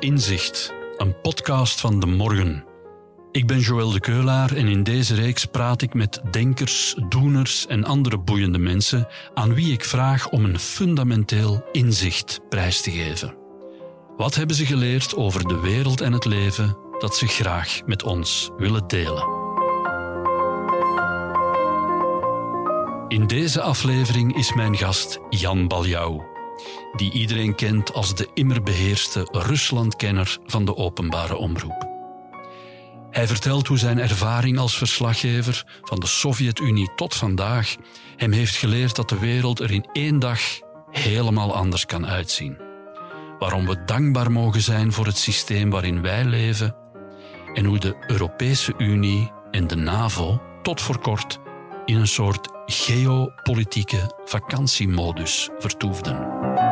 Inzicht, een podcast van De Morgen. Ik ben Joël de Keulaar en in deze reeks praat ik met denkers, doeners en andere boeiende mensen aan wie ik vraag om een fundamenteel inzicht prijs te geven. Wat hebben ze geleerd over de wereld en het leven dat ze graag met ons willen delen? In deze aflevering is mijn gast Jan Baljou, die iedereen kent als de immer beheerste Ruslandkenner van de openbare omroep. Hij vertelt hoe zijn ervaring als verslaggever van de Sovjet-Unie tot vandaag hem heeft geleerd dat de wereld er in één dag helemaal anders kan uitzien. Waarom we dankbaar mogen zijn voor het systeem waarin wij leven en hoe de Europese Unie en de NAVO tot voor kort in een soort geopolitieke vakantiemodus vertoefden.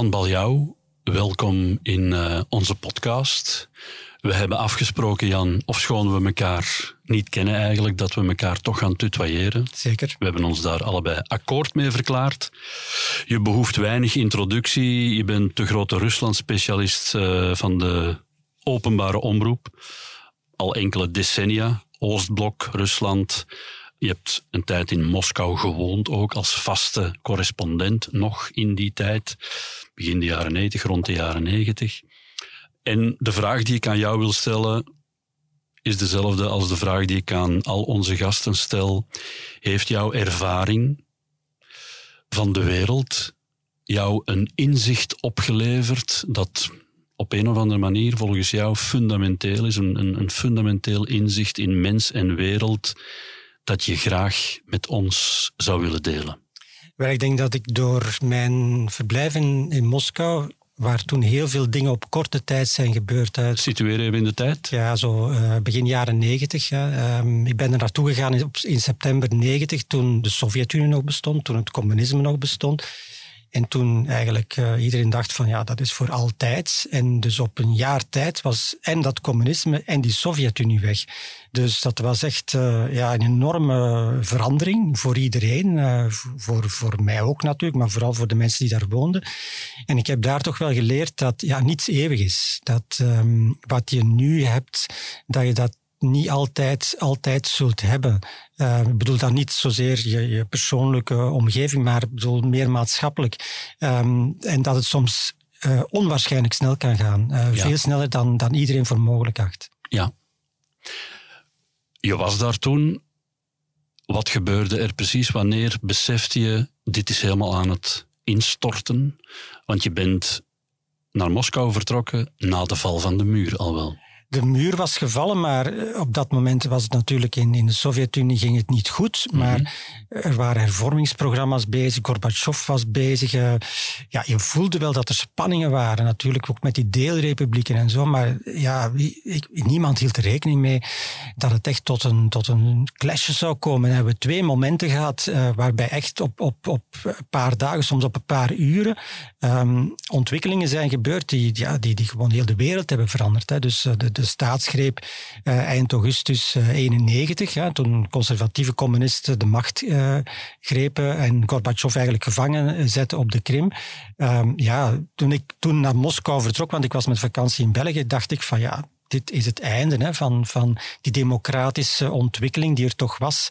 Jan Baljou, welkom in uh, onze podcast. We hebben afgesproken, Jan, ofschoon we elkaar niet kennen eigenlijk, dat we elkaar toch gaan tutoyeren. Zeker. We hebben ons daar allebei akkoord mee verklaard. Je behoeft weinig introductie. Je bent de grote Rusland-specialist uh, van de openbare omroep. Al enkele decennia. Oostblok, Rusland. Je hebt een tijd in Moskou gewoond, ook als vaste correspondent, nog in die tijd. Begin de jaren 90, rond de jaren 90. En de vraag die ik aan jou wil stellen is dezelfde als de vraag die ik aan al onze gasten stel. Heeft jouw ervaring van de wereld jou een inzicht opgeleverd dat op een of andere manier volgens jou fundamenteel is, een, een, een fundamenteel inzicht in mens en wereld dat je graag met ons zou willen delen? Wel, ik denk dat ik door mijn verblijf in, in Moskou waar toen heel veel dingen op korte tijd zijn gebeurd. Situeren we in de tijd? Ja, zo uh, begin jaren negentig. Um, ik ben er naartoe gegaan in, in september 90, toen de Sovjet-Unie nog bestond, toen het communisme nog bestond. En toen eigenlijk uh, iedereen dacht van ja, dat is voor altijd. En dus op een jaar tijd was en dat communisme en die Sovjet-Unie weg. Dus dat was echt uh, ja, een enorme verandering voor iedereen. Uh, voor, voor mij ook natuurlijk, maar vooral voor de mensen die daar woonden. En ik heb daar toch wel geleerd dat ja, niets eeuwig is. Dat um, wat je nu hebt, dat je dat niet altijd, altijd zult hebben. Uh, ik bedoel dan niet zozeer je, je persoonlijke omgeving, maar ik bedoel meer maatschappelijk. Um, en dat het soms uh, onwaarschijnlijk snel kan gaan. Uh, ja. Veel sneller dan, dan iedereen voor mogelijk acht. Ja. Je was daar toen. Wat gebeurde er precies? Wanneer besefte je, dit is helemaal aan het instorten? Want je bent naar Moskou vertrokken na de val van de muur al wel de muur was gevallen, maar eh, op dat moment was het natuurlijk in, in de Sovjet-Unie ging het niet goed. Maar mm -hmm. er waren hervormingsprogramma's bezig, Gorbachev was bezig. Uh, ja, je voelde wel dat er spanningen waren, natuurlijk ook met die deelrepublieken en zo. Maar ja, ik, niemand hield er rekening mee dat het echt tot een, tot een clash zou komen. En hebben we twee momenten gehad uh, waarbij echt op, op, op een paar dagen, soms op een paar uren, um, ontwikkelingen zijn gebeurd die, ja, die, die gewoon heel de wereld hebben veranderd. Hè. Dus de, de staatsgreep uh, eind augustus 91, ja, toen conservatieve communisten de macht uh, grepen en Gorbachev eigenlijk gevangen zetten op de Krim. Um, ja, toen ik toen naar Moskou vertrok, want ik was met vakantie in België, dacht ik van ja, dit is het einde hè, van, van die democratische ontwikkeling die er toch was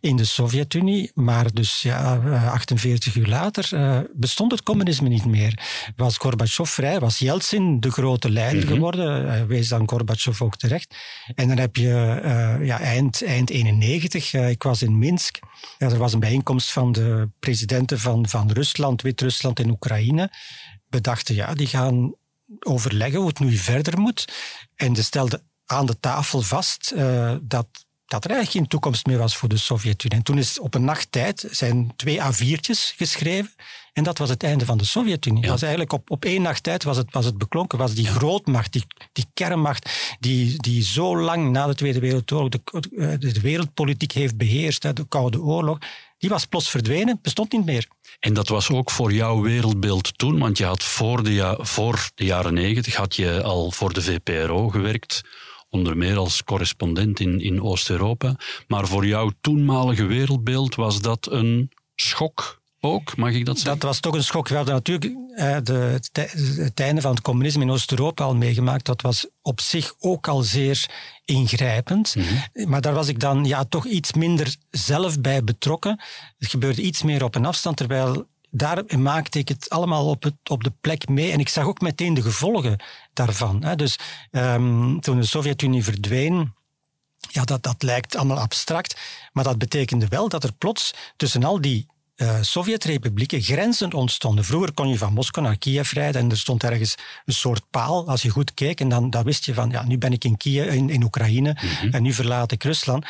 in de Sovjet-Unie. Maar dus ja, 48 uur later uh, bestond het communisme niet meer. Was Gorbachev vrij, was Yeltsin de grote leider mm-hmm. geworden. Hij wees dan Gorbachev ook terecht. En dan heb je uh, ja, eind, eind 91, uh, ik was in Minsk. Ja, er was een bijeenkomst van de presidenten van, van Rusland, Wit-Rusland en Oekraïne. We dachten, ja, die gaan overleggen hoe het nu verder moet. En ze stelde aan de tafel vast uh, dat dat er eigenlijk geen toekomst meer was voor de Sovjet-Unie. En toen is op een nachttijd zijn twee A4'tjes geschreven en dat was het einde van de Sovjet-Unie. Ja. Was eigenlijk op, op één nacht tijd was het, was het beklonken, was die grootmacht, die, die kernmacht, die, die zo lang na de Tweede Wereldoorlog de, de wereldpolitiek heeft beheerst, de Koude Oorlog, die was plots verdwenen, bestond niet meer. En dat was ook voor jouw wereldbeeld toen, want je had voor de, ja, voor de jaren negentig had je al voor de VPRO gewerkt, onder meer als correspondent in, in Oost-Europa. Maar voor jouw toenmalige wereldbeeld was dat een schok ook, mag ik dat zeggen? Dat was toch een schok. We hadden natuurlijk eh, de, het einde van het communisme in Oost-Europa al meegemaakt. Dat was op zich ook al zeer ingrijpend. Mhm. Maar daar was ik dan ja, toch iets minder zelf bij betrokken. Het gebeurde iets meer op een afstand, terwijl daar maakte ik het allemaal op, het, op de plek mee. En ik zag ook meteen de gevolgen daarvan. Hè. Dus um, toen de Sovjet-Unie verdween, ja, dat, dat lijkt allemaal abstract. Maar dat betekende wel dat er plots tussen al die uh, Sovjet-republieken grenzen ontstonden. Vroeger kon je van Moskou naar Kiev rijden en er stond ergens een soort paal als je goed keek en dan, dan wist je van ja, nu ben ik in, Kiev, in, in Oekraïne mhm. en nu verlaat ik Rusland.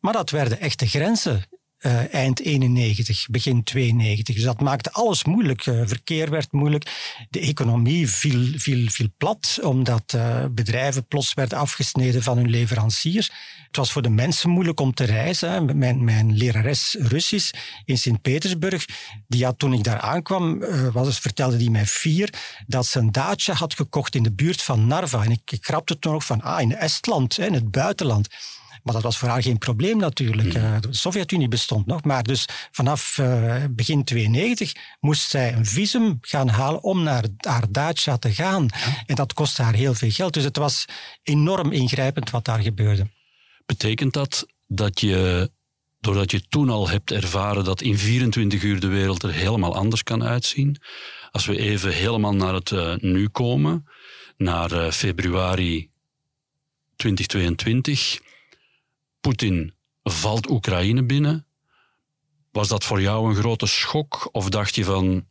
Maar dat werden echte grenzen uh, eind 91, begin 92. Dus dat maakte alles moeilijk. Uh, verkeer werd moeilijk. De economie viel, viel, viel plat, omdat uh, bedrijven plots werden afgesneden van hun leveranciers. Het was voor de mensen moeilijk om te reizen. Mijn, mijn lerares Russisch in Sint-Petersburg, die had toen ik daar aankwam, was, vertelde die mij vier, dat ze een daadje had gekocht in de buurt van Narva. En ik, ik grapte toen nog van, ah, in Estland, in het buitenland. Maar dat was voor haar geen probleem natuurlijk. Hmm. Eh, de Sovjet-Unie bestond nog. Maar dus vanaf uh, begin 92 moest zij een visum gaan halen om naar haar Dacia te gaan. En dat kostte haar heel veel geld. Dus het was enorm ingrijpend wat daar gebeurde. Betekent dat dat je, doordat je toen al hebt ervaren dat in 24 uur de wereld er helemaal anders kan uitzien, als we even helemaal naar het uh, nu komen, naar februari 2022, Poetin valt Oekraïne binnen. Was dat voor jou een grote schok? Of dacht je van,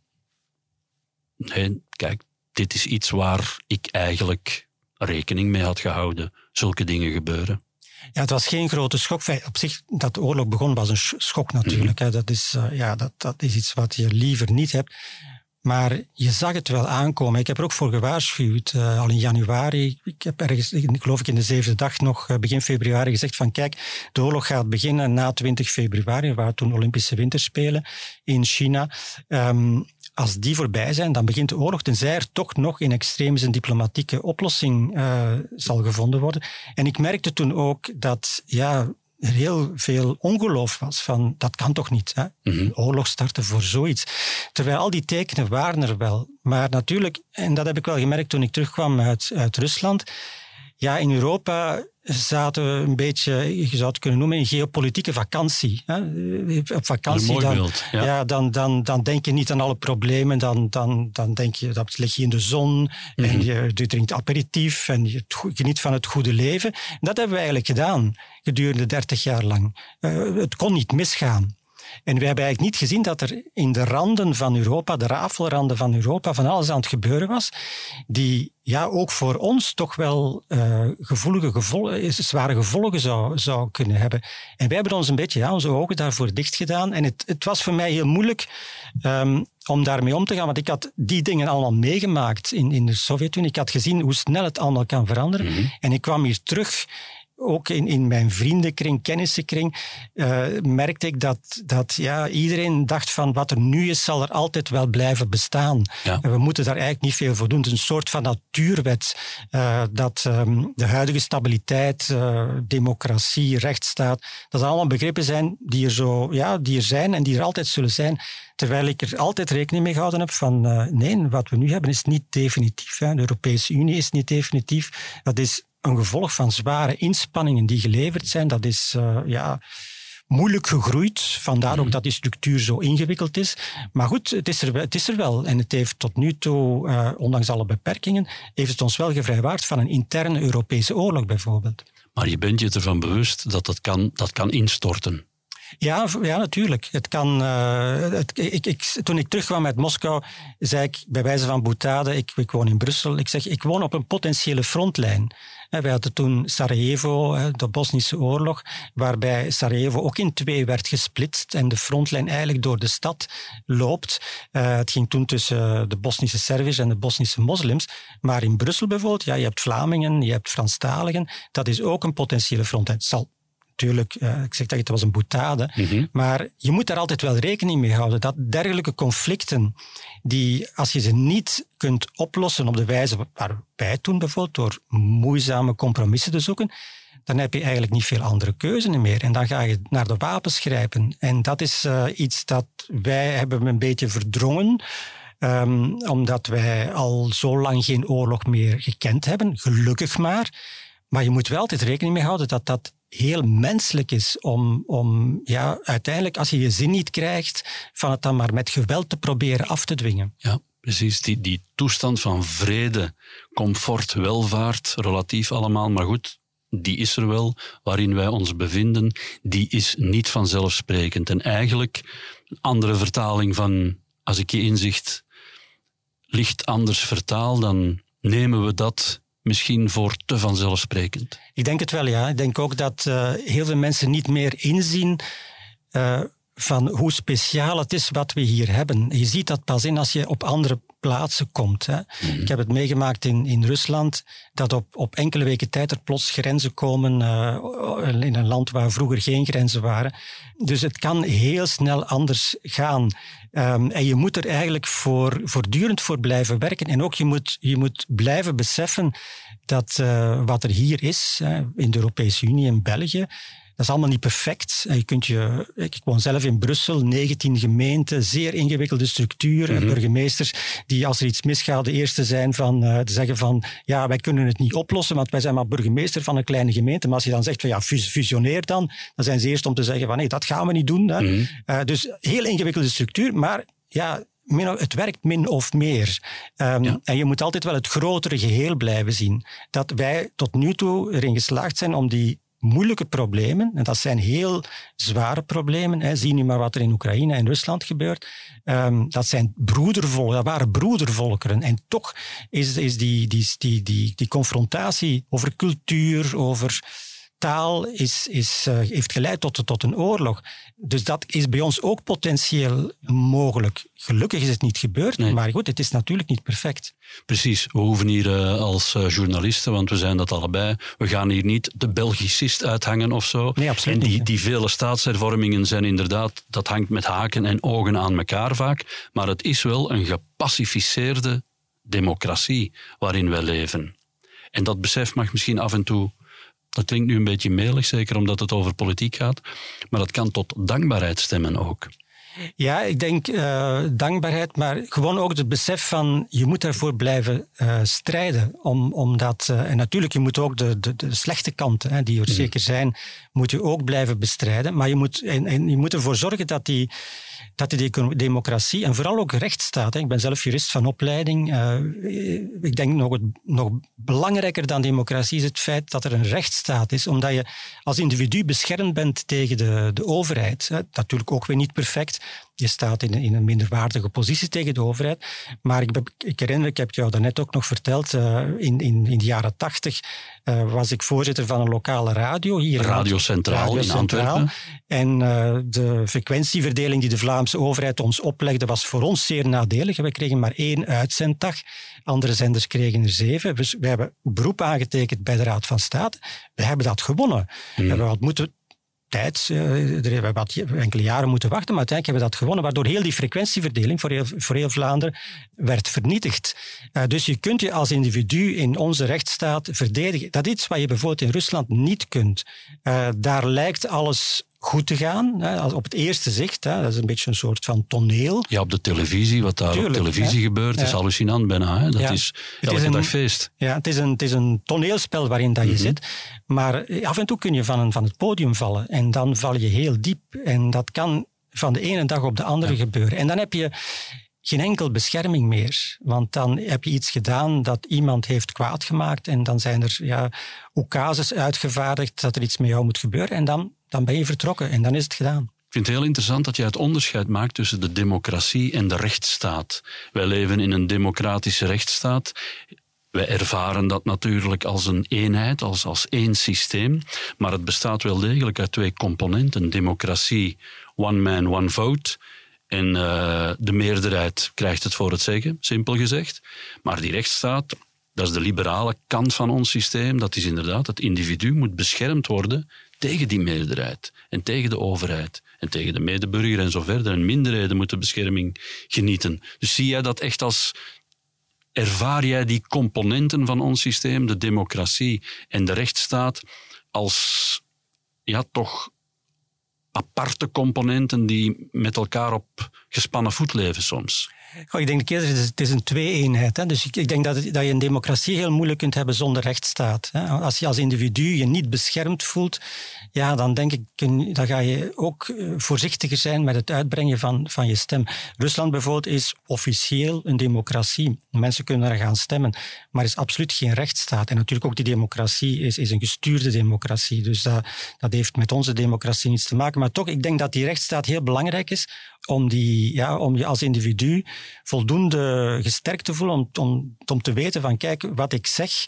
nee, kijk, dit is iets waar ik eigenlijk rekening mee had gehouden. Zulke dingen gebeuren. Ja, het was geen grote schok. Op zich, dat de oorlog begon, was een schok natuurlijk. Mhm. Dat, is, eh, ja, dat, dat is iets wat je liever niet hebt. Maar je zag het wel aankomen. Ik heb er ook voor gewaarschuwd, uh, al in januari. Ik heb ergens, geloof ik in de zevende dag nog, uh, begin februari, gezegd van kijk, de oorlog gaat beginnen na 20 februari, waar toen Olympische Winterspelen in China. Um, als die voorbij zijn, dan begint de oorlog, tenzij er toch nog in extremis een diplomatieke oplossing uh, zal gevonden worden. En ik merkte toen ook dat ja, er heel veel ongeloof was van dat kan toch niet, hè? Mhm. oorlog starten voor zoiets. Terwijl al die tekenen waren er wel. Maar natuurlijk, en dat heb ik wel gemerkt toen ik terugkwam uit, uit Rusland, ja, in Europa zaten we een beetje, je zou het kunnen noemen, een geopolitieke vakantie. Hè? Op vakantie dan, ja. dan, dan, dan denk je niet aan alle problemen, dan, dan, dan denk je, dat lig je in de zon en mhm. je, je, drinkt aperitief en je geniet van het goede leven. dat hebben we eigenlijk gedaan gedurende dertig jaar lang. Uh, het kon niet misgaan. En we hebben eigenlijk niet gezien dat er in de randen van Europa, de rafelranden van Europa, van alles aan het gebeuren was, die ja, ook voor ons toch wel uh, gevoelige gevolgen, zware gevolgen zou, zou kunnen hebben. En wij hebben ons een beetje ja, onze ogen daarvoor dicht gedaan. En het, het was voor mij heel moeilijk um, om daarmee om te gaan, want ik had die dingen allemaal meegemaakt in, in de Sovjet-Unie. Ik had gezien hoe snel het allemaal kan veranderen. Mm -hmm. En ik kwam hier terug ook in, in mijn vriendenkring, kennissenkring, uh, merkte ik dat, dat ja, iedereen dacht van wat er nu is, zal er altijd wel blijven bestaan. Ja. we moeten daar eigenlijk niet veel voor doen. Het is een soort van natuurwet uh, dat um, de huidige stabiliteit, uh, democratie, rechtsstaat, dat allemaal begrippen zijn die er, zo, ja, die er zijn en die er altijd zullen zijn. Terwijl ik er altijd rekening mee gehouden heb van nee, wat we nu hebben is niet definitief. Hè. De Europese Unie is niet definitief. Dat is een gevolg van zware inspanningen die geleverd zijn. Dat is uh, ja, moeilijk gegroeid. Vandaar ook mhm. dat die structuur zo ingewikkeld is. Maar goed, het is er, het is er wel. En het heeft tot nu toe, uh, ondanks alle beperkingen, heeft het ons wel gevrijwaard van een interne Europese oorlog bijvoorbeeld. Maar je bent je ervan bewust dat dat kan, dat kan instorten. Ja, ja, natuurlijk. Het kan, uh, het, ik, ik, toen ik terugkwam uit Moskou, zei ik bij wijze van boutade, ik, ik woon in Brussel, ik zeg, ik woon op een potentiële frontlijn. Wij hadden toen Sarajevo, de Bosnische oorlog, waarbij Sarajevo ook in twee werd gesplitst en de frontlijn eigenlijk door de stad loopt. Uh, het ging toen tussen de Bosnische Serviërs en de Bosnische moslims. Maar in Brussel bijvoorbeeld, ja, je hebt Vlamingen, je hebt Franstaligen. Dat is ook een potentiële frontlijn. Zal natuurlijk, uh, ik zeg dat het was een boetade, mm maar je moet daar altijd wel rekening mee houden dat dergelijke conflicten, die als je ze niet kunt oplossen op de wijze waar wij toen bijvoorbeeld, door moeizame compromissen te zoeken, dan heb je eigenlijk niet veel andere keuze meer. En dan ga je naar de wapens grijpen. En dat is uh, iets dat wij hebben een beetje verdrongen. Um, omdat wij al zo lang geen oorlog meer gekend hebben, gelukkig maar. Maar je moet wel altijd rekening mee houden dat dat heel menselijk is om, om ja, uiteindelijk, als je je zin niet krijgt, van het dan maar met geweld te proberen af te dwingen. Ja, precies. Die, die toestand van vrede, comfort, welvaart, relatief allemaal, maar goed, die is er wel, waarin wij ons bevinden, die is niet vanzelfsprekend. En eigenlijk, een andere vertaling van, als ik je inzicht licht anders vertaal, dan nemen we dat misschien voor te vanzelfsprekend. Ik denk het wel, ja. Ik denk ook dat uh, heel veel mensen niet meer inzien uh, van hoe speciaal het is wat we hier hebben. Je ziet dat pas in als je op andere plaatsen komt. Hè. Mhm. Ik heb het meegemaakt in, in Rusland, dat op, op enkele weken tijd er plots grenzen komen uh, in een land waar vroeger geen grenzen waren. Dus het kan heel snel anders gaan. Um, en je moet er eigenlijk voor, voortdurend voor blijven werken. En ook je moet, je moet blijven beseffen dat uh, wat er hier is, in de Europese Unie en België, dat is allemaal niet perfect. Je kunt je, ik woon zelf in Brussel, 19 gemeenten, zeer ingewikkelde structuur. Mm Burgemeesters die als er iets misgaat de eerste zijn van uh, te zeggen van ja, wij kunnen het niet oplossen, want wij zijn maar burgemeester van een kleine gemeente. Maar als je dan zegt van ja, fusioneer dan, dan zijn ze eerst om te zeggen van nee, dat gaan we niet doen. Hè. Mm uh, dus heel ingewikkelde structuur, maar ja, het werkt min of meer. Um, ja. En je moet altijd wel het grotere geheel blijven zien. Dat wij tot nu toe erin geslaagd zijn om die moeilijke problemen, en dat zijn heel zware problemen, hè. zie nu maar wat er in Oekraïne en Rusland gebeurt, um, dat zijn broedervolken, dat waren broedervolkeren. En toch is, is die, die, die, die, die confrontatie over cultuur, over taal is, is, uh, heeft geleid tot, tot een oorlog. Dus dat is bij ons ook potentieel mogelijk. Gelukkig is het niet gebeurd, maar goed, het is natuurlijk niet perfect. Precies, we hoeven hier uh, als uh, journalisten, want we zijn dat allebei, we gaan hier niet de Belgicist uithangen of zo. Nee, absoluut en die, niet. die vele staatshervormingen zijn inderdaad, dat hangt met haken en ogen aan elkaar vaak, maar het is wel een gepacificeerde democratie waarin wij leven. En dat besef mag misschien af en toe dat klinkt nu een beetje melig, zeker omdat het over politiek gaat. Maar dat kan tot dankbaarheid stemmen ook. Ja, ik denk uh, dankbaarheid, maar gewoon ook het besef van je moet daarvoor blijven uh, strijden. Om, omdat, uh, en natuurlijk, je moet ook de, de, de slechte kanten, hè, die er mm. zeker zijn, moet je ook blijven bestrijden. Maar je moet, en, en je moet ervoor zorgen dat die, dat die democratie en vooral ook rechtsstaat. Ik ben zelf jurist van opleiding. ik denk nog, nog belangrijker dan democratie is het feit dat er een rechtsstaat is. Omdat je als individu beschermd bent tegen de, de overheid. Natuurlijk ook weer niet perfect. Je staat in, in een minderwaardige positie tegen de overheid. Maar ik, ik herinner, ik heb jou daarnet ook nog verteld, uh, in, in, in de jaren tachtig uh, was ik voorzitter van een lokale radio hier. Radio Centraal radio in Antwerpen. En uh, de frequentieverdeling die de Vlaamse overheid ons oplegde was voor ons zeer nadelig. We kregen maar één uitzenddag. Andere zenders kregen er zeven. Dus we hebben beroep aangetekend bij de Raad van State. We hebben dat gewonnen. Hmm. We hadden moeten tijd. Uh, er hebben enkele jaren moeten wachten, maar uiteindelijk hebben we dat gewonnen, waardoor heel die frequentieverdeling voor heel, voor heel Vlaanderen werd vernietigd. Uh, dus je kunt je als individu in onze rechtsstaat verdedigen. Dat is iets wat je bijvoorbeeld in Rusland niet kunt. Uh, daar lijkt alles goed te gaan. Hè, op het eerste zicht, hè, dat is een beetje een soort van toneel. Ja, op de televisie, wat daar Tuurlijk, op televisie hè? gebeurt, ja. is hallucinant bijna. Hè? Dat ja. is elke is een, dag feest. Ja, het is een, het is een toneelspel waarin dat je mm -hmm. zit. Maar eh, af en toe kun je van, een, van het podium vallen en dan val je heel diep. En dat kan van de ene dag op de andere ja. gebeuren. En dan heb je geen enkel bescherming meer. Want dan heb je iets gedaan dat iemand heeft kwaad gemaakt en dan zijn er ja, uitgevaardigd dat er iets met jou moet gebeuren en dan, dan ben je vertrokken en dan is het gedaan. Ik vind het heel interessant dat je het onderscheid maakt tussen de democratie en de rechtsstaat. Wij leven in een democratische rechtsstaat. wij ervaren dat natuurlijk als een eenheid, als, als één systeem, maar het bestaat wel degelijk uit twee componenten. Democratie, one man, one vote. En uh, de meerderheid krijgt het voor het zeggen, simpel gezegd. Maar die rechtsstaat, dat is de liberale kant van ons systeem. Dat is inderdaad, het individu moet beschermd worden tegen die meerderheid en tegen de overheid en tegen de medeburger en zo verder. En minderheden moeten bescherming genieten. Dus zie jij dat echt als ervaar jij die componenten van ons systeem, de democratie en de rechtsstaat, als ja, toch aparte componenten die met elkaar op gespannen voet leven soms? Ik denk dat het is een twee-eenheid. Dus ik, ik denk dat, dat, je een democratie heel moeilijk kunt hebben zonder rechtsstaat. Hè. Als je als individu je niet beschermd voelt, ja, dan denk ik, dan ga je ook eh, voorzichtiger zijn met het uitbrengen van, van je stem. Rusland bijvoorbeeld is officieel een democratie. Mensen kunnen er gaan stemmen, maar is absoluut geen rechtsstaat. En natuurlijk ook die democratie is, is een gestuurde democratie. Dus dat, dat heeft met onze democratie niets te maken. Maar toch, ik denk dat die rechtsstaat heel belangrijk is om, die, ja, om je als individu voldoende gesterkt te voelen om, om, om te weten van kijk, wat ik zeg,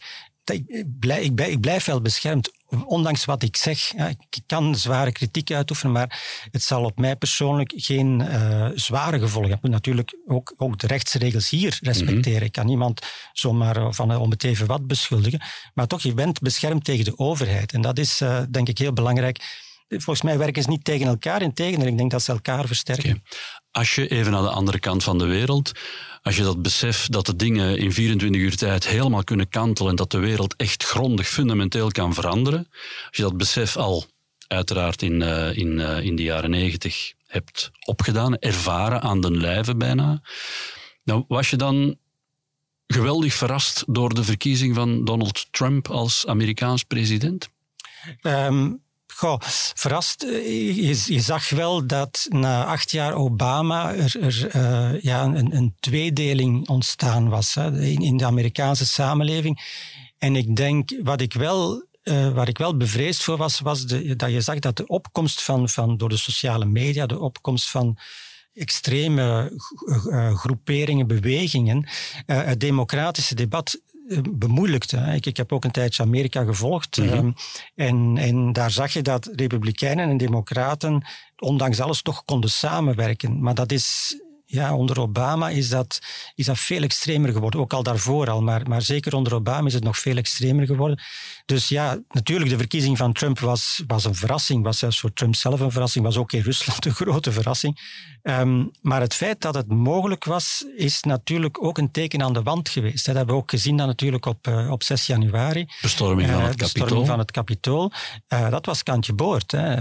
ik blijf, ik, blijf, ik blijf wel beschermd, ondanks wat ik zeg. ik kan zware kritiek uitoefenen, maar het zal op mij persoonlijk geen uh, zware gevolgen hebben. Natuurlijk ook, ook de rechtsregels hier respecteren. Mhm. Ik kan niemand zomaar van om het even wat beschuldigen. Maar toch, je bent beschermd tegen de overheid. En dat is uh, denk ik heel belangrijk volgens mij werken ze niet tegen elkaar. Integendeel, ik denk dat ze elkaar versterken. Als je even naar de andere kant van de wereld, als je dat beseft dat de dingen in 24 uur tijd helemaal kunnen kantelen en dat de wereld echt grondig, fundamenteel kan veranderen, als je dat besef al uiteraard in, uh, in, uh, in de jaren 90 hebt opgedaan, ervaren aan den lijve bijna, dan was je dan geweldig verrast door de verkiezing van Donald Trump als Amerikaans president? Um, Goh, verrast. Eh, je, zag wel dat na acht jaar Obama er, uh, ja, een, een, tweedeling ontstaan was hè, in, de Amerikaanse samenleving. En ik denk, wat ik wel, uh, waar ik wel bevreesd voor was, was de, dat je zag dat de opkomst van, van, door de sociale media, de opkomst van extreme groeperingen, bewegingen, het democratische debat eh, bemoeilijkte. Ik, ik, heb ook een tijdje Amerika gevolgd. Mhm. Ehm, en, en daar zag je dat Republikeinen en Democraten ondanks alles toch konden samenwerken. Maar dat is ja, onder Obama is dat, is dat veel extremer geworden. Ook al daarvoor al, maar, maar zeker onder Obama is het nog veel extremer geworden. Dus ja, natuurlijk, de verkiezing van Trump was, was een verrassing. Was zelfs voor Trump zelf een verrassing. Was ook in Rusland een grote verrassing. Um, maar het feit dat het mogelijk was, is natuurlijk ook een teken aan de wand geweest. Dat hebben we ook gezien dan natuurlijk op, uh, op 6 januari. Bestorming van het uh, Bestorming van het Capitool. Uh, dat was kantje boord. Hè.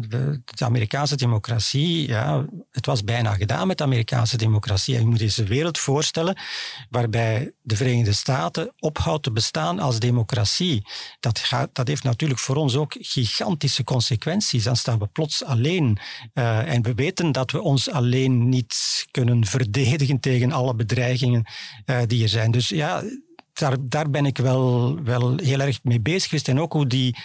De, de, Amerikaanse democratie, ja, het was bijna gedaan met de Democratie. je moet deze wereld voorstellen waarbij de Verenigde Staten ophoudt te bestaan als democratie dat, gaat, dat heeft natuurlijk voor ons ook gigantische consequenties. Dan staan we plots alleen. Uh, en we weten dat we ons alleen niet kunnen verdedigen tegen alle bedreigingen uh, die er zijn. Dus ja, daar, daar ben ik wel, wel heel erg mee bezig geweest. En ook hoe die,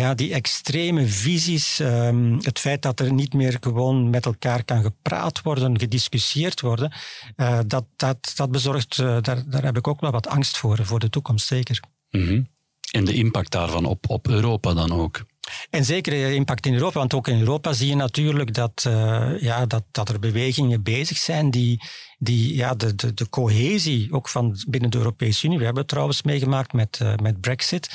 ja, die extreme visies, um, het feit dat er niet meer gewoon met elkaar kan gepraat worden, gediscussieerd worden, uh, dat, dat, dat bezorgt, uh, daar, daar heb ik ook wel wat angst voor, voor de toekomst, zeker. -hmm. En de impact daarvan op, op Europa dan ook. En zeker de impact in Europa, want ook in Europa zie je natuurlijk dat, uh, ja, dat, dat er bewegingen bezig zijn die, die ja, de, de, de cohesie ook van binnen de Europese Unie, we hebben het trouwens meegemaakt met, uh, met Brexit,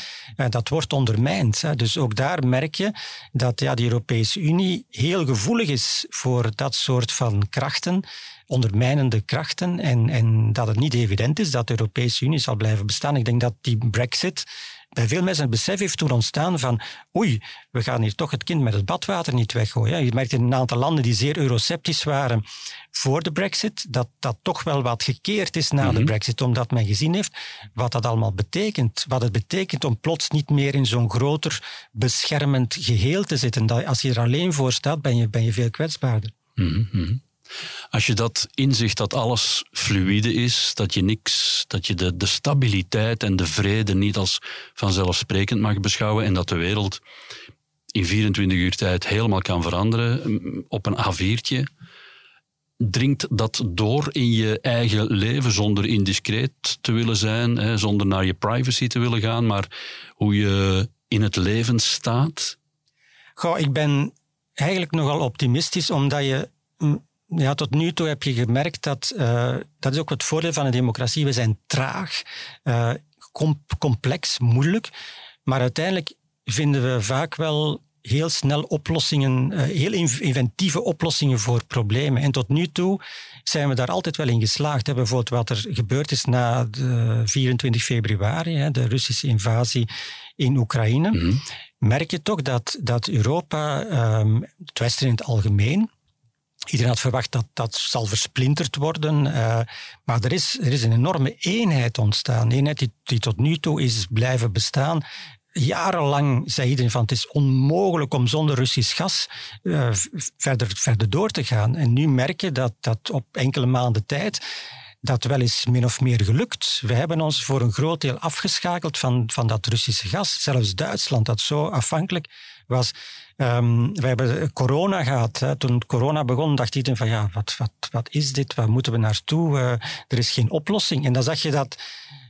dat wordt ondermijnd. Hè. Dus ook daar merk je dat ja, de Europese Unie heel gevoelig is voor dat soort van krachten ondermijnende krachten en, en dat het niet evident is dat de Europese Unie zal blijven bestaan. Ik denk dat die Brexit bij veel mensen het besef heeft toen ontstaan van oei, we gaan hier toch het kind met het badwater niet weggooien. Je merkt in een aantal landen die zeer euroceptisch waren voor de brexit, dat dat toch wel wat gekeerd is na de mhm. brexit, omdat men gezien heeft wat dat allemaal betekent. Wat het betekent om plots niet meer in zo'n groter beschermend geheel te zitten. Dat als je er alleen voor staat, ben je, ben je veel kwetsbaarder. Mm als je dat inzicht dat alles fluïde is, dat je niks, dat je de, de stabiliteit en de vrede niet als vanzelfsprekend mag beschouwen en dat de wereld in 24 uur tijd helemaal kan veranderen op een A4'tje, dringt dat door in je eigen leven zonder indiscreet te willen zijn, hè, zonder naar je privacy te willen gaan, maar hoe je in het leven staat? Goh, ik ben eigenlijk nogal optimistisch, omdat je ja, tot nu toe heb je gemerkt dat, uh, dat is ook het voordeel van een democratie, we zijn traag, uh, complex, moeilijk, maar uiteindelijk vinden we vaak wel heel snel oplossingen, uh, heel inventieve oplossingen voor problemen. En tot nu toe zijn we daar altijd wel in geslaagd. Hè. Bijvoorbeeld wat er gebeurd is na de 24 februari, hè, de Russische invasie in Oekraïne, mm -hmm. merk je toch dat, dat Europa, um, het Westen in het algemeen, Iedereen had verwacht dat dat zal versplinterd worden. Uh, maar er is, er is een enorme eenheid ontstaan. Een eenheid die, die tot nu toe is blijven bestaan jarenlang zei iedereen van het is onmogelijk om zonder Russisch gas uh, verder, verder door te gaan. En nu merk je dat, dat op enkele maanden tijd dat wel eens min of meer gelukt. We hebben ons voor een groot deel afgeschakeld van, van dat Russische gas. Zelfs Duitsland, dat zo afhankelijk was. Um, we hebben corona gehad. Hè. Toen corona begon, dacht iedereen van ja, wat, wat, wat is dit? Waar moeten we naartoe? Uh, er is geen oplossing. En dan zag je dat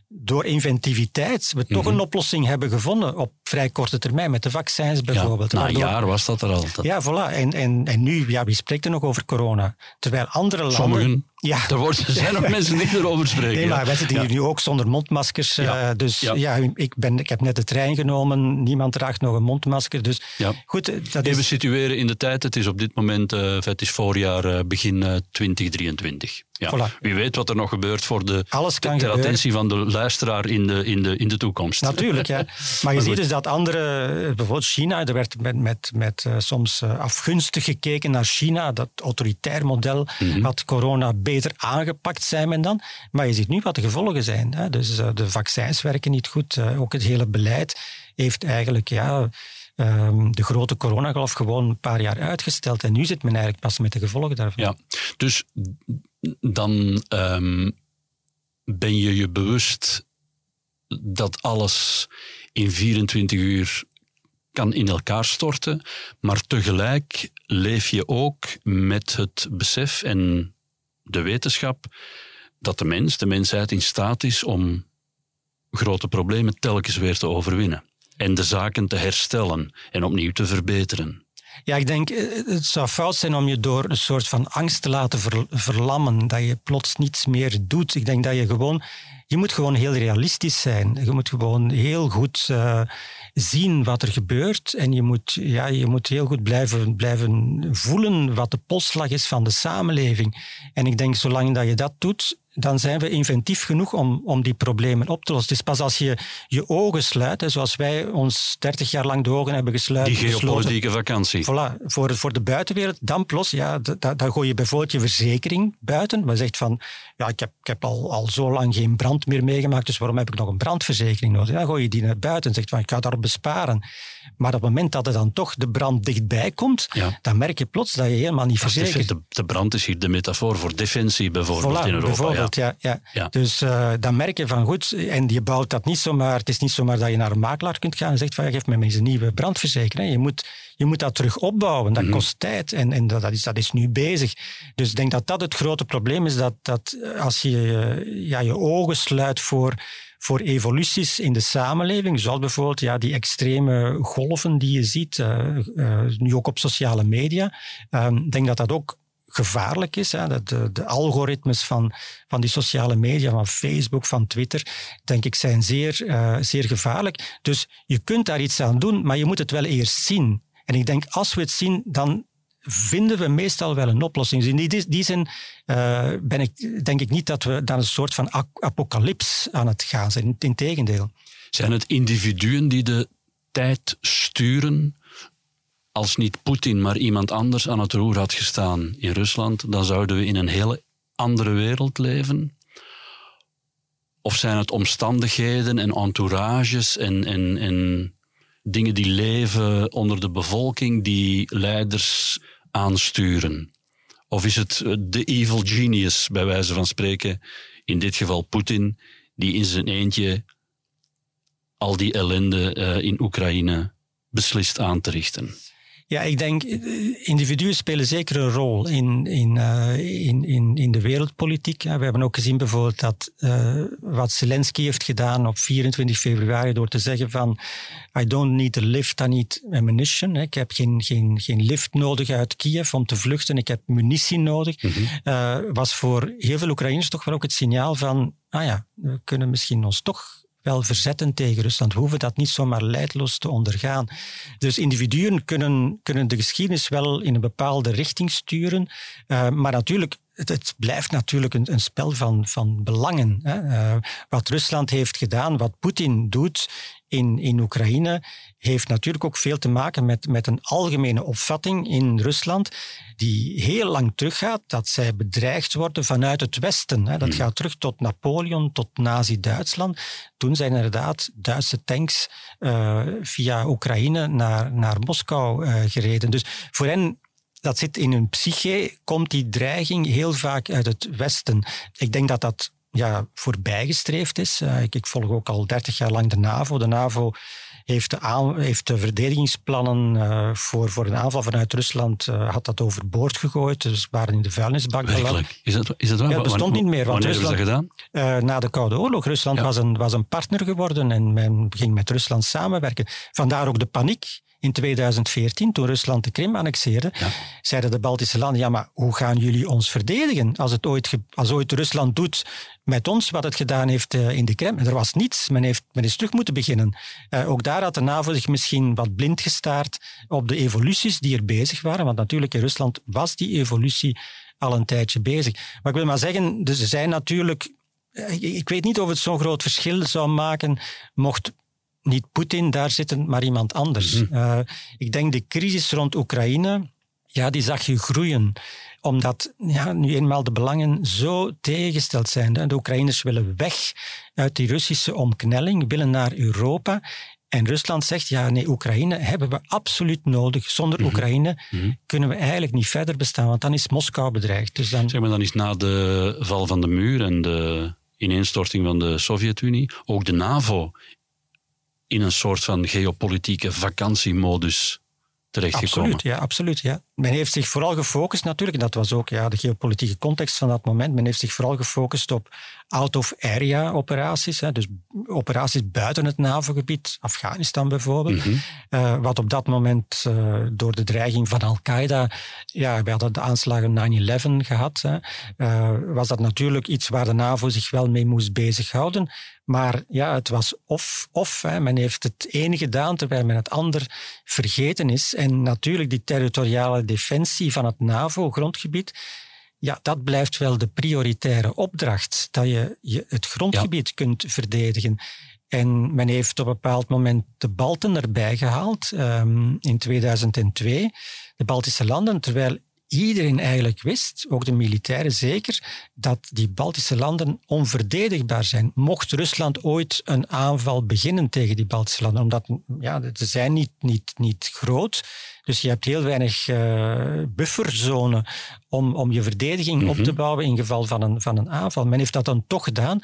door inventiviteit we toch mhm. een oplossing hebben gevonden op vrij korte termijn, met de vaccins bijvoorbeeld. Ja, na een jaar was dat er al. Ja, voilà. En, en, en nu, ja, wie spreekt er nog over corona? Terwijl andere landen... Sommigen. Ja. Er, wordt, er zijn nog mensen die erover spreken. Nee, maar wij zitten hier nu ook zonder mondmaskers. Ja. Uh, dus ja, ik, ben, ik heb net de trein genomen. Niemand draagt nog een mondmasker. Dus goed, eh, dat Even situeren in de tijd. Het is op dit moment, uh, het is voorjaar, uh, begin 2023. Ja. Wie weet wat er nog gebeurt voor de, Alles kan ter attentie van de luisteraar in de, in de, in de toekomst. Natuurlijk, ja. Maar je ziet dus dat andere, bijvoorbeeld China, er werd met, met, met soms afgunstig gekeken naar China, dat autoritair model, mm had corona beter aangepakt, zei men dan. Maar je ziet nu wat de gevolgen zijn. Hè. Dus uh, de vaccins werken niet goed. Uh, ook het hele beleid heeft eigenlijk ja, um, de grote coronagolf gewoon een paar jaar uitgesteld. En nu zit men eigenlijk pas met de gevolgen daarvan. Ja, dus dan um, ben je je bewust dat alles in 24 uur kan in elkaar storten, maar tegelijk leef je ook met het besef en de wetenschap dat de mens, de mensheid, in staat is om grote problemen telkens weer te overwinnen. En de zaken te herstellen en opnieuw te verbeteren. Ja, ik denk, eh, het zou fout zijn om je door een soort van angst te laten verlammen, dat je plots niets meer doet. Ik denk dat je gewoon, je moet gewoon heel realistisch zijn. Je moet gewoon heel goed uh, zien wat er gebeurt en je moet, ja, je moet heel goed blijven, blijven voelen wat de polsslag is van de samenleving. En ik denk, zolang dat je dat doet, dan zijn we inventief genoeg om, om die problemen op te lossen. Is pas als je je ogen sluit, hè, zoals wij ons 30 jaar lang de ogen hebben gesluiten. Die geopolitieke vakantie. Voilà, voor, voor de buitenwereld. Dan plots, ja, dan gooi je bijvoorbeeld je verzekering buiten. Maar zegt van, ja, ik heb, ik heb al, al zo lang geen brand meer meegemaakt, dus waarom heb ik nog een brandverzekering nodig? Dan gooi je die naar buiten en zegt van, ik ga daarop besparen. Maar op het moment dat er dan toch de brand dichtbij komt, dan merk je plots dat je helemaal niet verzekerd... De, de brand is hier de metafoor voor defensie bijvoorbeeld in Europa ja. ja, ja. Dus uh, dan merk je van goed, en je bouwt dat niet zomaar, het is niet zomaar dat je naar een makelaar kunt gaan en zegt van geef me eens een nieuwe brandverzekering. Je moet, je moet dat terug opbouwen, dat mhm. kost tijd en, en dat, is, dat is nu bezig. Dus ik denk dat dat het grote probleem is, dat, dat als je ja, je ogen sluit voor voor evoluties in de samenleving, zoals bijvoorbeeld ja, die extreme golven die je ziet, uh, uh, nu ook op sociale media. Ehm, ik denk dat dat ook gevaarlijk is. Hè. De, de, algoritmes van, van die sociale media, van Facebook, van Twitter, denk ik, zijn zeer, uh, zeer gevaarlijk. Dus je kunt daar iets aan doen, maar je moet het wel eerst zien. En ik denk, als we het zien, dan vinden we meestal wel een oplossing. Dus in die, die zin uh, ben ik, denk ik niet dat we dan een soort van apocalyps aan het gaan zijn. Integendeel. Zijn het individuen die de tijd sturen als niet Poetin, maar iemand anders aan het roer had gestaan in Rusland, dan zouden we in een hele andere wereld leven? Of zijn het omstandigheden en entourages en, en, en dingen die leven onder de bevolking die leiders aansturen? Of is het de evil genius, bij wijze van spreken, in dit geval Poetin, die in zijn eentje al die ellende uh, in Oekraïne beslist aan te richten? Ja, ik denk, eh, individuen spelen zeker een rol in, in, uh, in, in, in de wereldpolitiek. We hebben ook gezien bijvoorbeeld dat uh, wat Zelensky heeft gedaan op 24 februari door te zeggen van I don't need a lift, I need ammunition. Ik heb geen, geen, geen lift nodig uit Kiev om te vluchten, ik heb munitie nodig. Mm -hmm. was voor heel veel Oekraïners toch wel ook het signaal van ah ja, we kunnen misschien ons toch wel verzetten tegen Rusland. We hoeven dat niet zomaar leidloos te ondergaan. Dus individuen kunnen, kunnen de geschiedenis wel in een bepaalde richting sturen. Uh, maar natuurlijk, het, het, blijft natuurlijk een, een, spel van, van belangen. Hè. Uh, wat Rusland heeft gedaan, wat Poetin doet in, in Oekraïne, heeft natuurlijk ook veel te maken met, met een algemene opvatting in Rusland, die heel lang teruggaat, dat zij bedreigd worden vanuit het Westen. Hè. Dat hmm. gaat terug tot Napoleon, tot Nazi-Duitsland. Toen zijn inderdaad Duitse tanks uh, via Oekraïne naar, naar Moskou uh, gereden. Dus voor hen dat zit in hun psyche, komt die dreiging heel vaak uit het Westen. Ik denk dat dat ja, voorbijgestreefd is. Uh, ik, ik, volg ook al dertig jaar lang de NAVO. De NAVO heeft de, heeft de verdedigingsplannen uh, voor, voor een aanval vanuit Rusland uh, had dat overboord gegooid. Dus waren in de vuilnisbak beland. Is dat, is dat waar? Ja, dat bestond niet meer. Want Rusland, dat gedaan? na de Koude Oorlog. Rusland ja. was, een, was een partner geworden en men ging met Rusland samenwerken. Vandaar ook de paniek in 2014, toen Rusland de Krim annexeerde, ja. zeiden de Baltische landen, ja, maar hoe gaan jullie ons verdedigen als, het ooit, als ooit Rusland doet met ons wat het gedaan heeft uh, in de Krim? Er was niets, men, heeft, men is terug moeten beginnen. Uh, ook daar had de NAVO zich misschien wat blind gestaard op de evoluties die er bezig waren, want natuurlijk in Rusland was die evolutie al een tijdje bezig. Maar ik wil maar zeggen, dus er zijn natuurlijk eh, ik weet niet of het zo'n groot verschil zou maken mocht niet Poetin daar zitten, maar iemand anders. Mhm. Eh, ik denk de crisis rond Oekraïne, ja, die zag je groeien omdat ja, nu eenmaal de belangen zo tegengesteld zijn. De Oekraïners willen weg uit die Russische omknelling, willen naar Europa. En Rusland zegt, ja nee, Oekraïne hebben we absoluut nodig. Zonder mhm. Oekraïne mhm. kunnen we eigenlijk niet verder bestaan, want dan is Moskou bedreigd. Dus dan... Zeg maar, dan is na de val van de muur en de ineenstorting van de Sovjet-Unie ook de NAVO in een soort van geopolitieke vakantiemodus terechtgekomen. Absoluut, ja, absoluut. Ja. Men heeft zich vooral gefocust natuurlijk, en dat was ook ja, de geopolitieke context van dat moment, men heeft zich vooral gefocust op out-of-area operaties, hè, dus operaties buiten het NAVO-gebied, Afghanistan bijvoorbeeld, mm uh, wat op dat moment uh, door de dreiging van Al-Qaeda, ja, we hadden de aanslagen 9-11 gehad, hè, uh, was dat natuurlijk iets waar de NAVO zich wel mee moest bezighouden, maar ja, het was of-of. Men heeft het ene gedaan terwijl men het ander vergeten is. En natuurlijk die territoriale defensie van het NAVO-grondgebied, ja, dat blijft wel de prioritaire opdracht, dat je, je het grondgebied kunt verdedigen. En men heeft op een bepaald moment de Balten erbij gehaald um, in 2002, de Baltische landen, terwijl iedereen eigenlijk wist, ook de militairen zeker, dat die Baltische landen onverdedigbaar zijn. Mocht Rusland ooit een aanval beginnen tegen die Baltische landen, omdat ja, ze zijn niet, niet, niet groot, dus je hebt heel weinig uh, bufferzone om, om je verdediging op te mhm. bouwen in geval van een, van een aanval. Men heeft dat dan toch gedaan,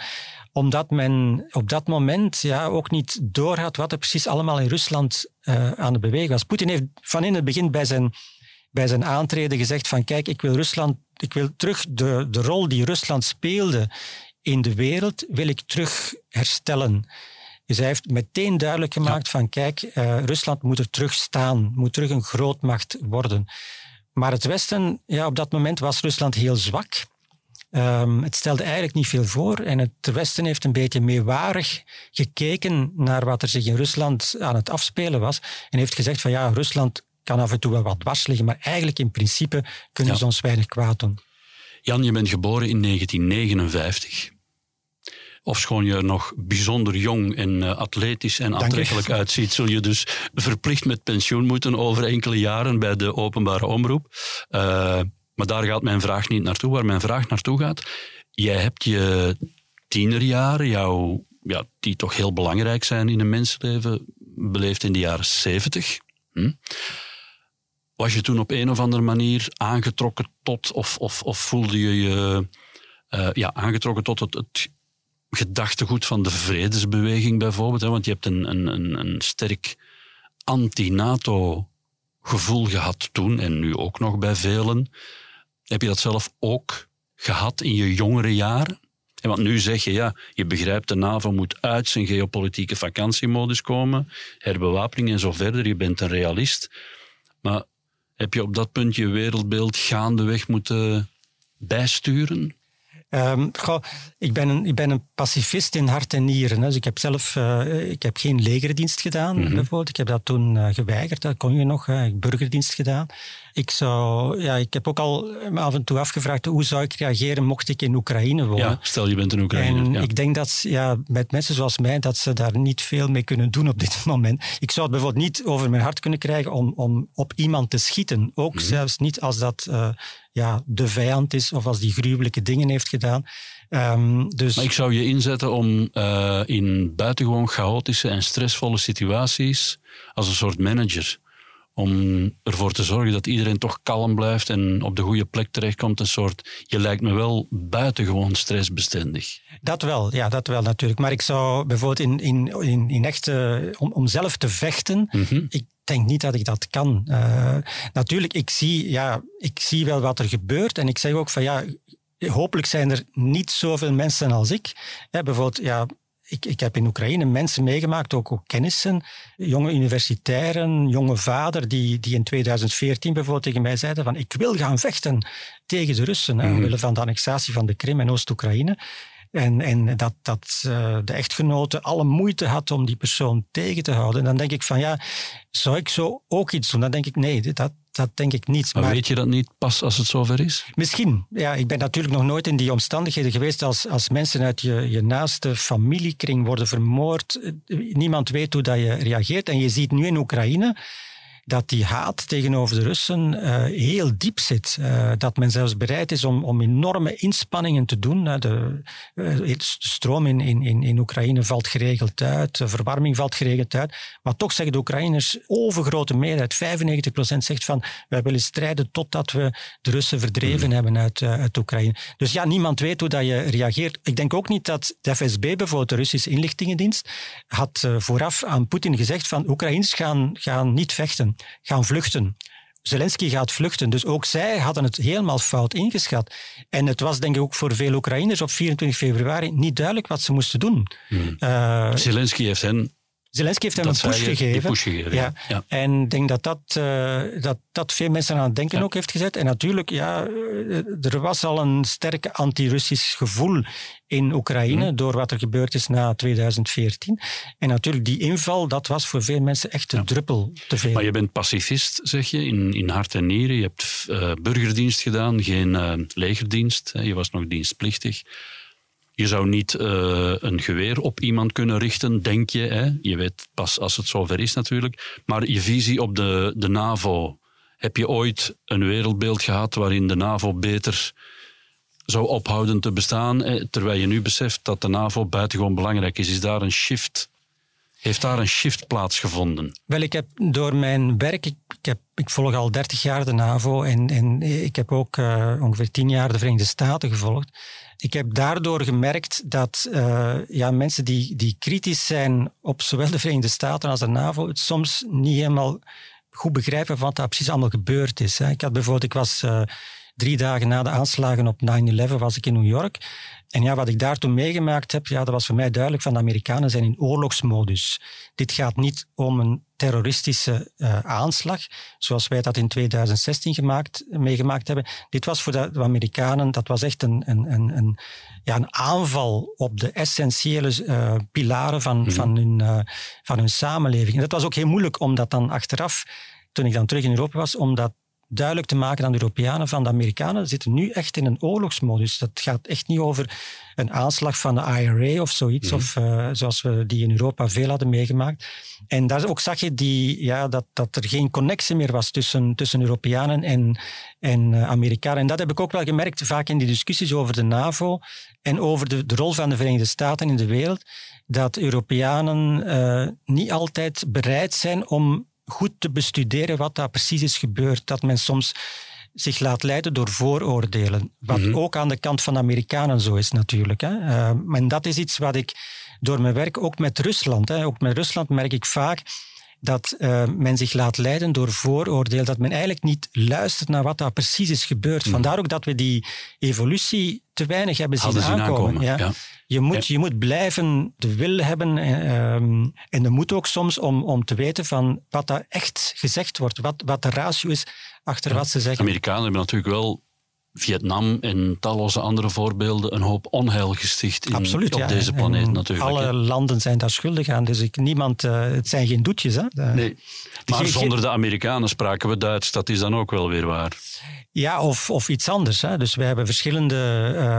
omdat men op dat moment ja, ook niet doorhad wat er precies allemaal in Rusland uh, aan de beweging was. Poetin heeft van in het begin bij zijn bij zijn aantreden gezegd van kijk, ik wil Rusland, ik wil terug de, de rol die Rusland speelde in de wereld, wil ik terug herstellen. Dus hij heeft meteen duidelijk gemaakt van kijk, uh, Rusland moet er terug staan, moet terug een grootmacht worden. Maar het Westen, ja, op dat moment was Rusland heel zwak. Um, het stelde eigenlijk niet veel voor en het Westen heeft een beetje meewarig gekeken naar wat er zich in Rusland aan het afspelen was en heeft gezegd van ja, Rusland kan af en toe wel wat dwars liggen, maar eigenlijk in principe kunnen ze ons weinig kwaad doen. Jan, je bent geboren in 1959. Ofschoon je er nog bijzonder jong en uh, atletisch en aantrekkelijk uitziet, zul je dus verplicht met pensioen moeten over enkele jaren bij de openbare omroep. Uh, maar daar gaat mijn vraag niet naartoe. Waar mijn vraag naartoe gaat, jij hebt je tienerjaren, jouw, ja, die toch heel belangrijk zijn in een mensenleven, beleefd in de jaren zeventig. Hm? Was je toen op een of andere manier aangetrokken tot, of, of, of voelde je je uh, ja, aangetrokken tot het, het gedachtegoed van de vredesbeweging bijvoorbeeld? Hè? Want je hebt een, een, een, sterk anti-NATO gevoel gehad toen en nu ook nog bij velen. Heb je dat zelf ook gehad in je jongere jaren? En want nu zeg je, ja, je begrijpt, de NAVO moet uit zijn geopolitieke vakantiemodus komen, herbewapening en zo verder. Je bent een realist. Maar heb je op dat punt je wereldbeeld gaandeweg moeten bijsturen? Um, ik, ben een, ik ben een pacifist in hart en nieren. Hè. Dus ik heb zelf uh, ik heb geen legerdienst gedaan, mm bijvoorbeeld. Ik heb dat toen uh, geweigerd, dat kon je nog. Hè. Ik heb burgerdienst gedaan. Ik, zou, ja, ik heb ook al af en toe afgevraagd hoe zou ik reageren mocht ik in Oekraïne wonen. Ja, stel je bent in Oekraïne. En ja. ik denk dat ja, met mensen zoals mij dat ze daar niet veel mee kunnen doen op dit moment. Ik zou het bijvoorbeeld niet over mijn hart kunnen krijgen om, om op iemand te schieten. Ook mm zelfs niet als dat uh, ja, de vijand is of als die gruwelijke dingen heeft gedaan. Um, dus... Maar ik zou je inzetten om uh, in buitengewoon chaotische en stressvolle situaties als een soort manager om ervoor te zorgen dat iedereen toch kalm blijft en op de goede plek terechtkomt. Een soort, je lijkt me wel buitengewoon stressbestendig. Dat wel, ja, dat wel natuurlijk. Maar ik zou bijvoorbeeld in, in, in, in echt, om, om zelf te vechten, mm -hmm. ik denk niet dat ik dat kan. Uh, natuurlijk, ik zie, ja, ik zie wel wat er gebeurt en ik zeg ook van ja, hopelijk zijn er niet zoveel mensen als ik. Ja, bijvoorbeeld, ja, ik, ik heb in Oekraïne mensen meegemaakt, ook, ook kennissen, jonge universitairen, jonge vader, die, die in 2014 bijvoorbeeld tegen mij zeiden van ik wil gaan vechten tegen de Russen, mm omwille van de annexatie van de Krim en Oost-Oekraïne. En, en dat, dat uh, de echtgenote alle moeite had om die persoon tegen te houden. En dan denk ik van ja, zou ik zo ook iets doen? Dan denk ik nee, dat, dat denk ik niet. Maar, maar, weet je dat niet pas als het zover is? Misschien. Ja, ik ben natuurlijk nog nooit in die omstandigheden geweest als, als mensen uit je, je naaste familiekring worden vermoord. Niemand weet hoe dat je reageert. En je ziet nu in Oekraïne dat die haat tegenover de Russen uh, heel diep zit. Uh, dat men zelfs bereid is om, om enorme inspanningen te doen. Uh, de, de, stroom in, in, in Oekraïne valt geregeld uit, de verwarming valt geregeld uit. Maar toch zeggen de Oekraïners, overgrote meerderheid, 95% zegt van wij willen strijden totdat we de Russen verdreven mm. hebben uit, uit Oekraïne. Dus ja, niemand weet hoe dat je reageert. Ik denk ook niet dat de FSB, bijvoorbeeld de Russische inlichtingendienst, had vooraf aan Poetin gezegd van Oekraïners gaan, gaan niet vechten gaan vluchten. Zelensky gaat vluchten. Dus ook zij hadden het helemaal fout ingeschat. En het was denk ik ook voor veel Oekraïners op 24 februari niet duidelijk wat ze moesten doen. Hmm. Uh, Zelensky heeft hen Zelensky heeft hem een push gegeven. Push gegeven ja. ja. En ik denk dat dat, uh, dat dat veel mensen aan het denken ja. ook heeft gezet. En natuurlijk, ja, eh, er was al een sterk anti-Russisch gevoel in Oekraïne mm. door wat er gebeurd is na 2014. En natuurlijk, die inval, dat was voor veel mensen echt de druppel te veel. Maar je bent pacifist, zeg je, in, in hart en nieren. Je hebt uh, burgerdienst gedaan, geen uh, legerdienst. Hè. Je was nog dienstplichtig. Je zou niet uh, een geweer op iemand kunnen richten, denk je. Hè? Je weet pas als het zover is natuurlijk. Maar je visie op de, de NAVO. Heb je ooit een wereldbeeld gehad waarin de NAVO beter zou ophouden te bestaan, terwijl je nu beseft dat de NAVO buitengewoon belangrijk is? Is daar een shift? Heeft daar een shift plaatsgevonden? Wel, ik heb door mijn werk, ik, heb, ik volg al 30 jaar de NAVO en, en ik heb ook uh, ongeveer 10 jaar de Verenigde Staten gevolgd. Ik heb daardoor gemerkt dat uh, ja, mensen die, die kritisch zijn op zowel de Verenigde Staten als de NAVO het soms niet helemaal goed begrijpen wat daar precies allemaal gebeurd is. Ik had bijvoorbeeld, ik was uh, drie dagen na de aanslagen op 9-11 was ik in New York. En ja, wat ik daar toen meegemaakt heb, ja, dat was voor mij duidelijk van de Amerikanen zijn in oorlogsmodus. Dit gaat niet om een terroristische uh, aanslag, zoals wij dat in 2016 gemaakt, meegemaakt hebben. Dit was voor de, de Amerikanen, dat was echt een, een, een, een, ja, een aanval op de essentiële uh, pilaren van, mm. van, hun, uh, van hun samenleving. En dat was ook heel moeilijk om dat dan achteraf, toen ik dan terug in Europa was, om dat duidelijk te maken aan de Europeanen van de Amerikanen zitten nu echt in een oorlogsmodus. Dat gaat echt niet over een aanslag van de IRA of zoiets, mm. of uh, zoals we die in Europa veel hadden meegemaakt. En daar ook zag je die, ja, dat, dat er geen connectie meer was tussen, tussen Europeanen en, en uh, Amerikanen. En dat heb ik ook wel gemerkt vaak in die discussies over de NAVO en over de, de rol van de Verenigde Staten in de wereld, dat Europeanen uh, niet altijd bereid zijn om goed te bestuderen wat daar precies is gebeurd. Dat men soms zich laat leiden door vooroordelen. Wat mm -hmm. ook aan de kant van de Amerikanen zo is natuurlijk. Hè. Uh, en dat is iets wat ik door mijn werk, ook met Rusland, hè, ook met Rusland merk ik vaak dat uh, men zich laat leiden door vooroordeel, dat men eigenlijk niet luistert naar wat daar precies is gebeurd. Hmm. Vandaar ook dat we die evolutie te weinig hebben zien, aankomen. aankomen. Ja. Je, moet, je moet blijven de wil hebben um, en de moed ook soms om, om te weten van wat daar echt gezegd wordt, wat, wat de ratio is achter wat ze zeggen. Amerikanen hebben natuurlijk wel Vietnam en talloze andere voorbeelden een hoop onheil gesticht in, Absoluut, op deze planeet natuurlijk. Alle landen zijn daar schuldig aan, dus ik, niemand, uh, het zijn geen doetjes. Hè? nee, maar zonder de Amerikanen spraken we Duits, dat is dan ook wel weer waar. Ja, of, of iets anders. Hè. Dus we hebben verschillende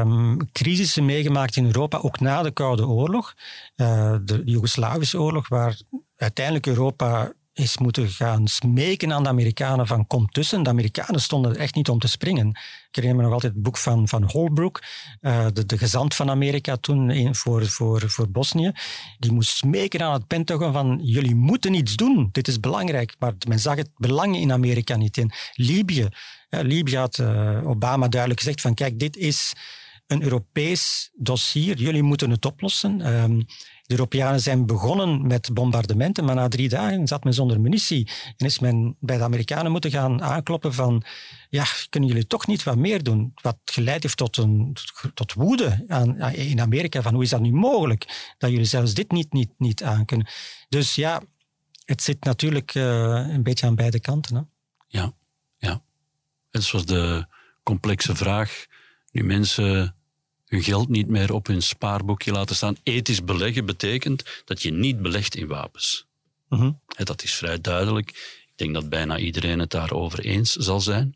um, crisissen meegemaakt in Europa, ook na de Koude Oorlog. Uh, de Joegoslavische oorlog, waar uiteindelijk Europa is moeten gaan smeken aan de Amerikanen van kom tussen. De Amerikanen stonden er echt niet om te springen. Ik herinner me nog altijd het boek van, van Holbrook, uh, de, gezant van Amerika toen in, voor, voor, voor Bosnië. Die moest smeken aan het Pentagon van jullie moeten iets doen, dit is belangrijk. Maar men zag het belang in Amerika niet in. Libië, uh, Libië had uh, Obama duidelijk gezegd van kijk, dit is een Europees dossier, jullie moeten het oplossen. Um, de Europeanen zijn begonnen met bombardementen, maar na drie dagen zat men zonder munitie. En is men bij de Amerikanen moeten gaan aankloppen van ja, kunnen jullie toch niet wat meer doen? Wat geleid heeft tot, een, tot woede aan, in Amerika van hoe is dat nu mogelijk dat jullie zelfs dit niet, niet, niet aankunnen. Dus ja, het zit natuurlijk uh, een beetje aan beide kanten. Hè? Ja, ja. Het was de complexe vraag. Nu mensen hun geld niet meer op hun spaarboekje laten staan. Ethisch beleggen betekent dat je niet belegt in wapens. Mhm. Dat is vrij duidelijk. Ik denk dat bijna iedereen het daarover eens zal zijn.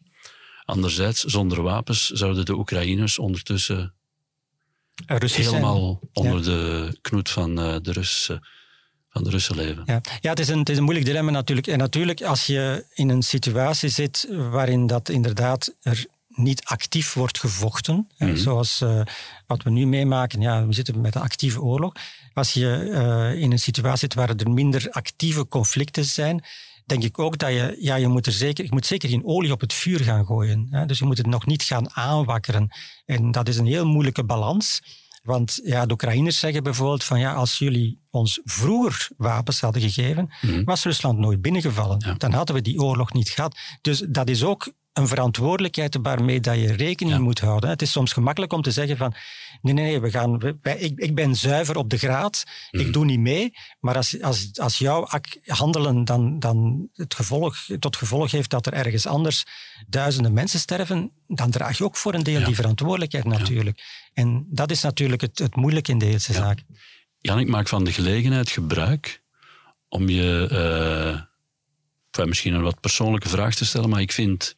Anderzijds, zonder wapens zouden de Oekraïners ondertussen helemaal onder de knoet van eh, de Russen van de Russen leven. Ja, ja het, is een, het is een moeilijk dilemma natuurlijk. En natuurlijk, als je in een situatie zit waarin dat inderdaad er niet actief wordt gevochten, mm zoals uh, wat we nu meemaken. Ja, we zitten met een actieve oorlog. Als je uh, in een situatie zit waar er minder actieve conflicten zijn, denk ik ook dat je, ja, je moet er zeker, je moet zeker geen olie op het vuur gaan gooien. Hè? Dus je moet het nog niet gaan aanwakkeren. En dat is een heel moeilijke balans. Want ja, de Oekraïners zeggen bijvoorbeeld van ja, als jullie ons vroeger wapens hadden gegeven, mhm. was Rusland nooit binnengevallen. Dan hadden we die oorlog niet gehad. Dus dat is ook een verantwoordelijkheid waarmee dat je rekening moet houden. Het is soms gemakkelijk om te zeggen van nee, nee, nee we gaan, ik, ik ben zuiver op de graad, ik mhm. doe niet mee. Maar als, als, als jouw handelen dan, dan het gevolg, tot gevolg heeft dat er ergens anders duizenden mensen sterven, dan draag je ook voor een deel die verantwoordelijkheid natuurlijk. En dat is natuurlijk het, het moeilijke in deze zaak. Jan, ik maak van de gelegenheid gebruik om je... Uh misschien een wat persoonlijke vraag te stellen, maar ik vind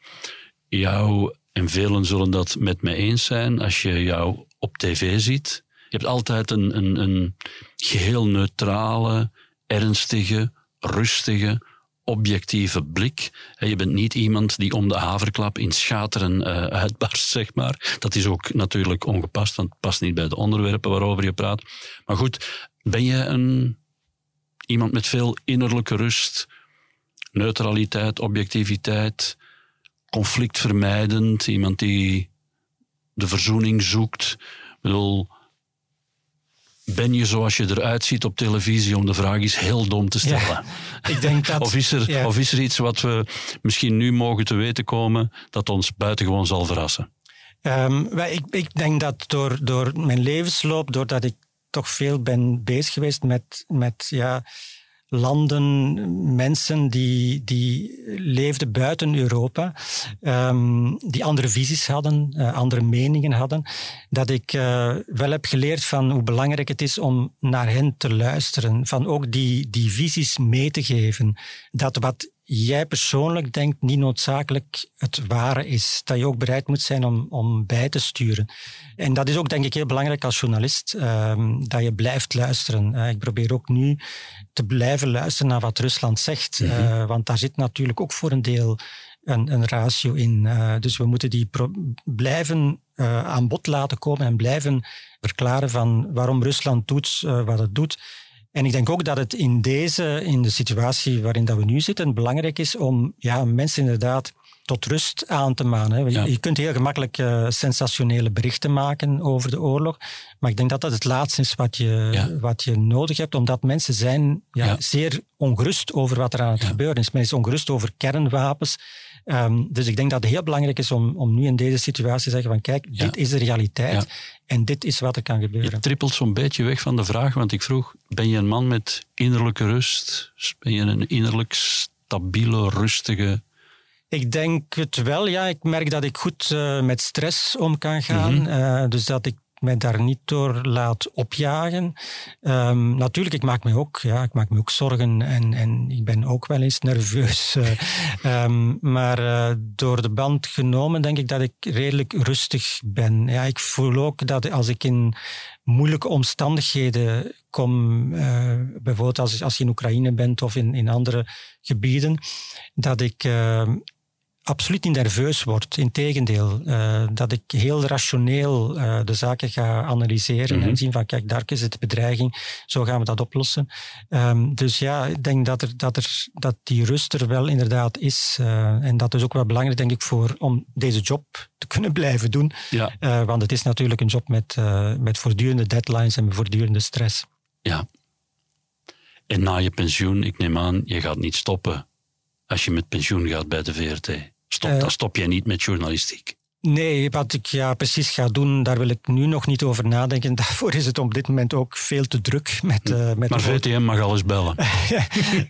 jou, en velen zullen dat met mij eens zijn, als je jou op tv ziet, je hebt altijd een, een, een geheel neutrale, ernstige, rustige, objectieve blik. Je bent niet iemand die om de haverklap in schateren uh, uitbarst, zeg maar. Dat is ook natuurlijk ongepast, want het past niet bij de onderwerpen waarover je praat. Maar goed, ben je een, iemand met veel innerlijke rust, neutraliteit, objectiviteit, conflictvermijdend, iemand die de verzoening zoekt. Ik bedoel, ben je zoals je eruit ziet op televisie om de vraag eens heel dom te stellen? ik denk dat, of, is er, of is er iets wat we misschien nu mogen te weten komen dat ons buitengewoon zal verrassen? Um, ik, ik, denk dat door, door mijn levensloop, doordat ik toch veel ben bezig geweest met, met ja, landen, mensen die, die leefden buiten Europa, um, die andere visies hadden, uh, andere meningen hadden, dat ik uh, wel heb geleerd van hoe belangrijk het is om naar hen te luisteren, van ook die, die visies mee te geven. Dat wat jij persoonlijk denkt niet noodzakelijk het ware is. Dat je ook bereid moet zijn om, om bij te sturen. En dat is ook denk ik heel belangrijk als journalist, um, dat je blijft luisteren. Uh, ik probeer ook nu te blijven luisteren naar wat Rusland zegt, mm -hmm. uh, want daar zit natuurlijk ook voor een deel een, een ratio in. Uh, dus we moeten die blijven aan bod laten komen en blijven verklaren van waarom Rusland doet wat het doet. En ik denk ook dat het in deze, in de situatie waarin dat we nu zitten, belangrijk is om ja, mensen inderdaad tot rust aan te manen. Je, je kunt heel gemakkelijk uh, sensationele berichten maken over de oorlog, maar ik denk dat dat het laatste is wat je, wat je nodig hebt, omdat mensen zijn ja, zeer ongerust over wat er aan het gebeuren is. Men is ongerust over kernwapens. Um, dus ik denk dat het heel belangrijk is om, om nu in deze situatie te zeggen van kijk, dit is de realiteit en dit is wat er kan gebeuren. Je trippelt zo'n beetje weg van de vraag, want ik vroeg, ben je een man met innerlijke rust? Ben je een innerlijk stabiele, rustige ik denk het wel, ja. Ik merk dat ik goed uh, met stress om kan gaan. Mm -hmm. uh, dus dat ik mij daar niet door laat opjagen. Um, natuurlijk, ik maak me ook, ja, ik maak me ook zorgen en, en ik ben ook wel eens nerveus. Uh, um, maar uh, door de band genomen denk ik dat ik redelijk rustig ben. Ja, ik voel ook dat als ik in moeilijke omstandigheden kom, uh, bijvoorbeeld als, als je in Oekraïne bent of in, in andere gebieden, dat ik ehm, absoluut niet nerveus word. Integendeel, uh, dat ik heel rationeel uh, de zaken ga analyseren en mhm. zien van kijk, daar is het bedreiging, zo gaan we dat oplossen. Um, dus ja, ik denk dat, er, dat, er, dat die rust er wel inderdaad is. Uh, en dat is ook wel belangrijk, denk ik, voor, om deze job te kunnen blijven doen. Ja. want het is natuurlijk een job met, met voortdurende deadlines en voortdurende stress. Ja. En na je pensioen, ik neem aan, je gaat niet stoppen als je met pensioen gaat bij de VRT. Stop, dan stop je niet met journalistiek. Nee, wat ik ja, precies ga doen, daar wil ik nu nog niet over nadenken. Daarvoor is het op dit moment ook veel te druk. Met, uh, met maar VTM mag alles bellen.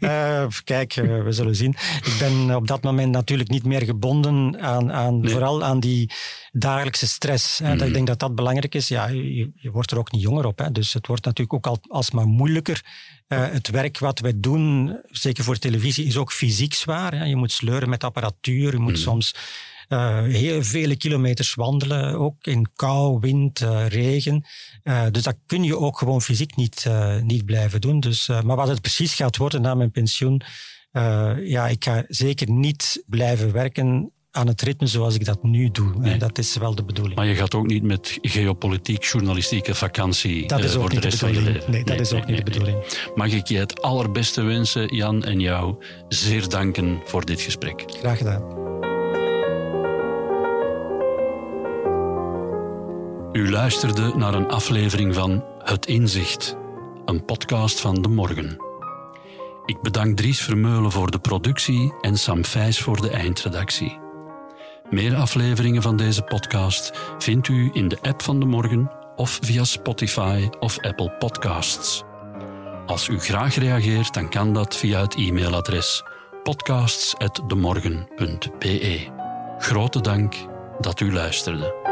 uh, kijk, uh, we zullen zien. Ik ben op dat moment natuurlijk niet meer gebonden aan, aan nee. vooral aan die dagelijkse stress. Hè. Mm. Ik denk dat dat belangrijk is. Ja, je, je wordt er ook niet jonger op. Hè. Dus het wordt natuurlijk ook al, alsmaar moeilijker. het werk wat wij doen, zeker voor televisie, is ook fysiek zwaar. Hè. Je moet sleuren met apparatuur, je moet mm. soms heel vele kilometers wandelen, ook in kou, wind, uh, regen. Uh, dus dat kun je ook gewoon fysiek niet, niet blijven doen. Dus, maar wat het precies gaat worden na mijn pensioen, ja, ik ga zeker niet blijven werken aan het ritme zoals ik dat nu doe. Nee. Dat is wel de bedoeling. Maar je gaat ook niet met geopolitiek, journalistieke vakantie dat is ook niet de, de bedoeling. Nee, nee, dat is ook niet de bedoeling. Mag ik je het allerbeste wensen, Jan, en jou zeer danken voor dit gesprek. Graag gedaan. U luisterde naar een aflevering van Het Inzicht, een podcast van De Morgen. Ik bedank Dries Vermeulen voor de productie en Sam Vijs voor de eindredactie. Meer afleveringen van deze podcast vindt u in de app van De Morgen of via Spotify of Apple Podcasts. Als u graag reageert, dan kan dat via het e-mailadres podcasts.demorgen.be. Grote dank dat u luisterde.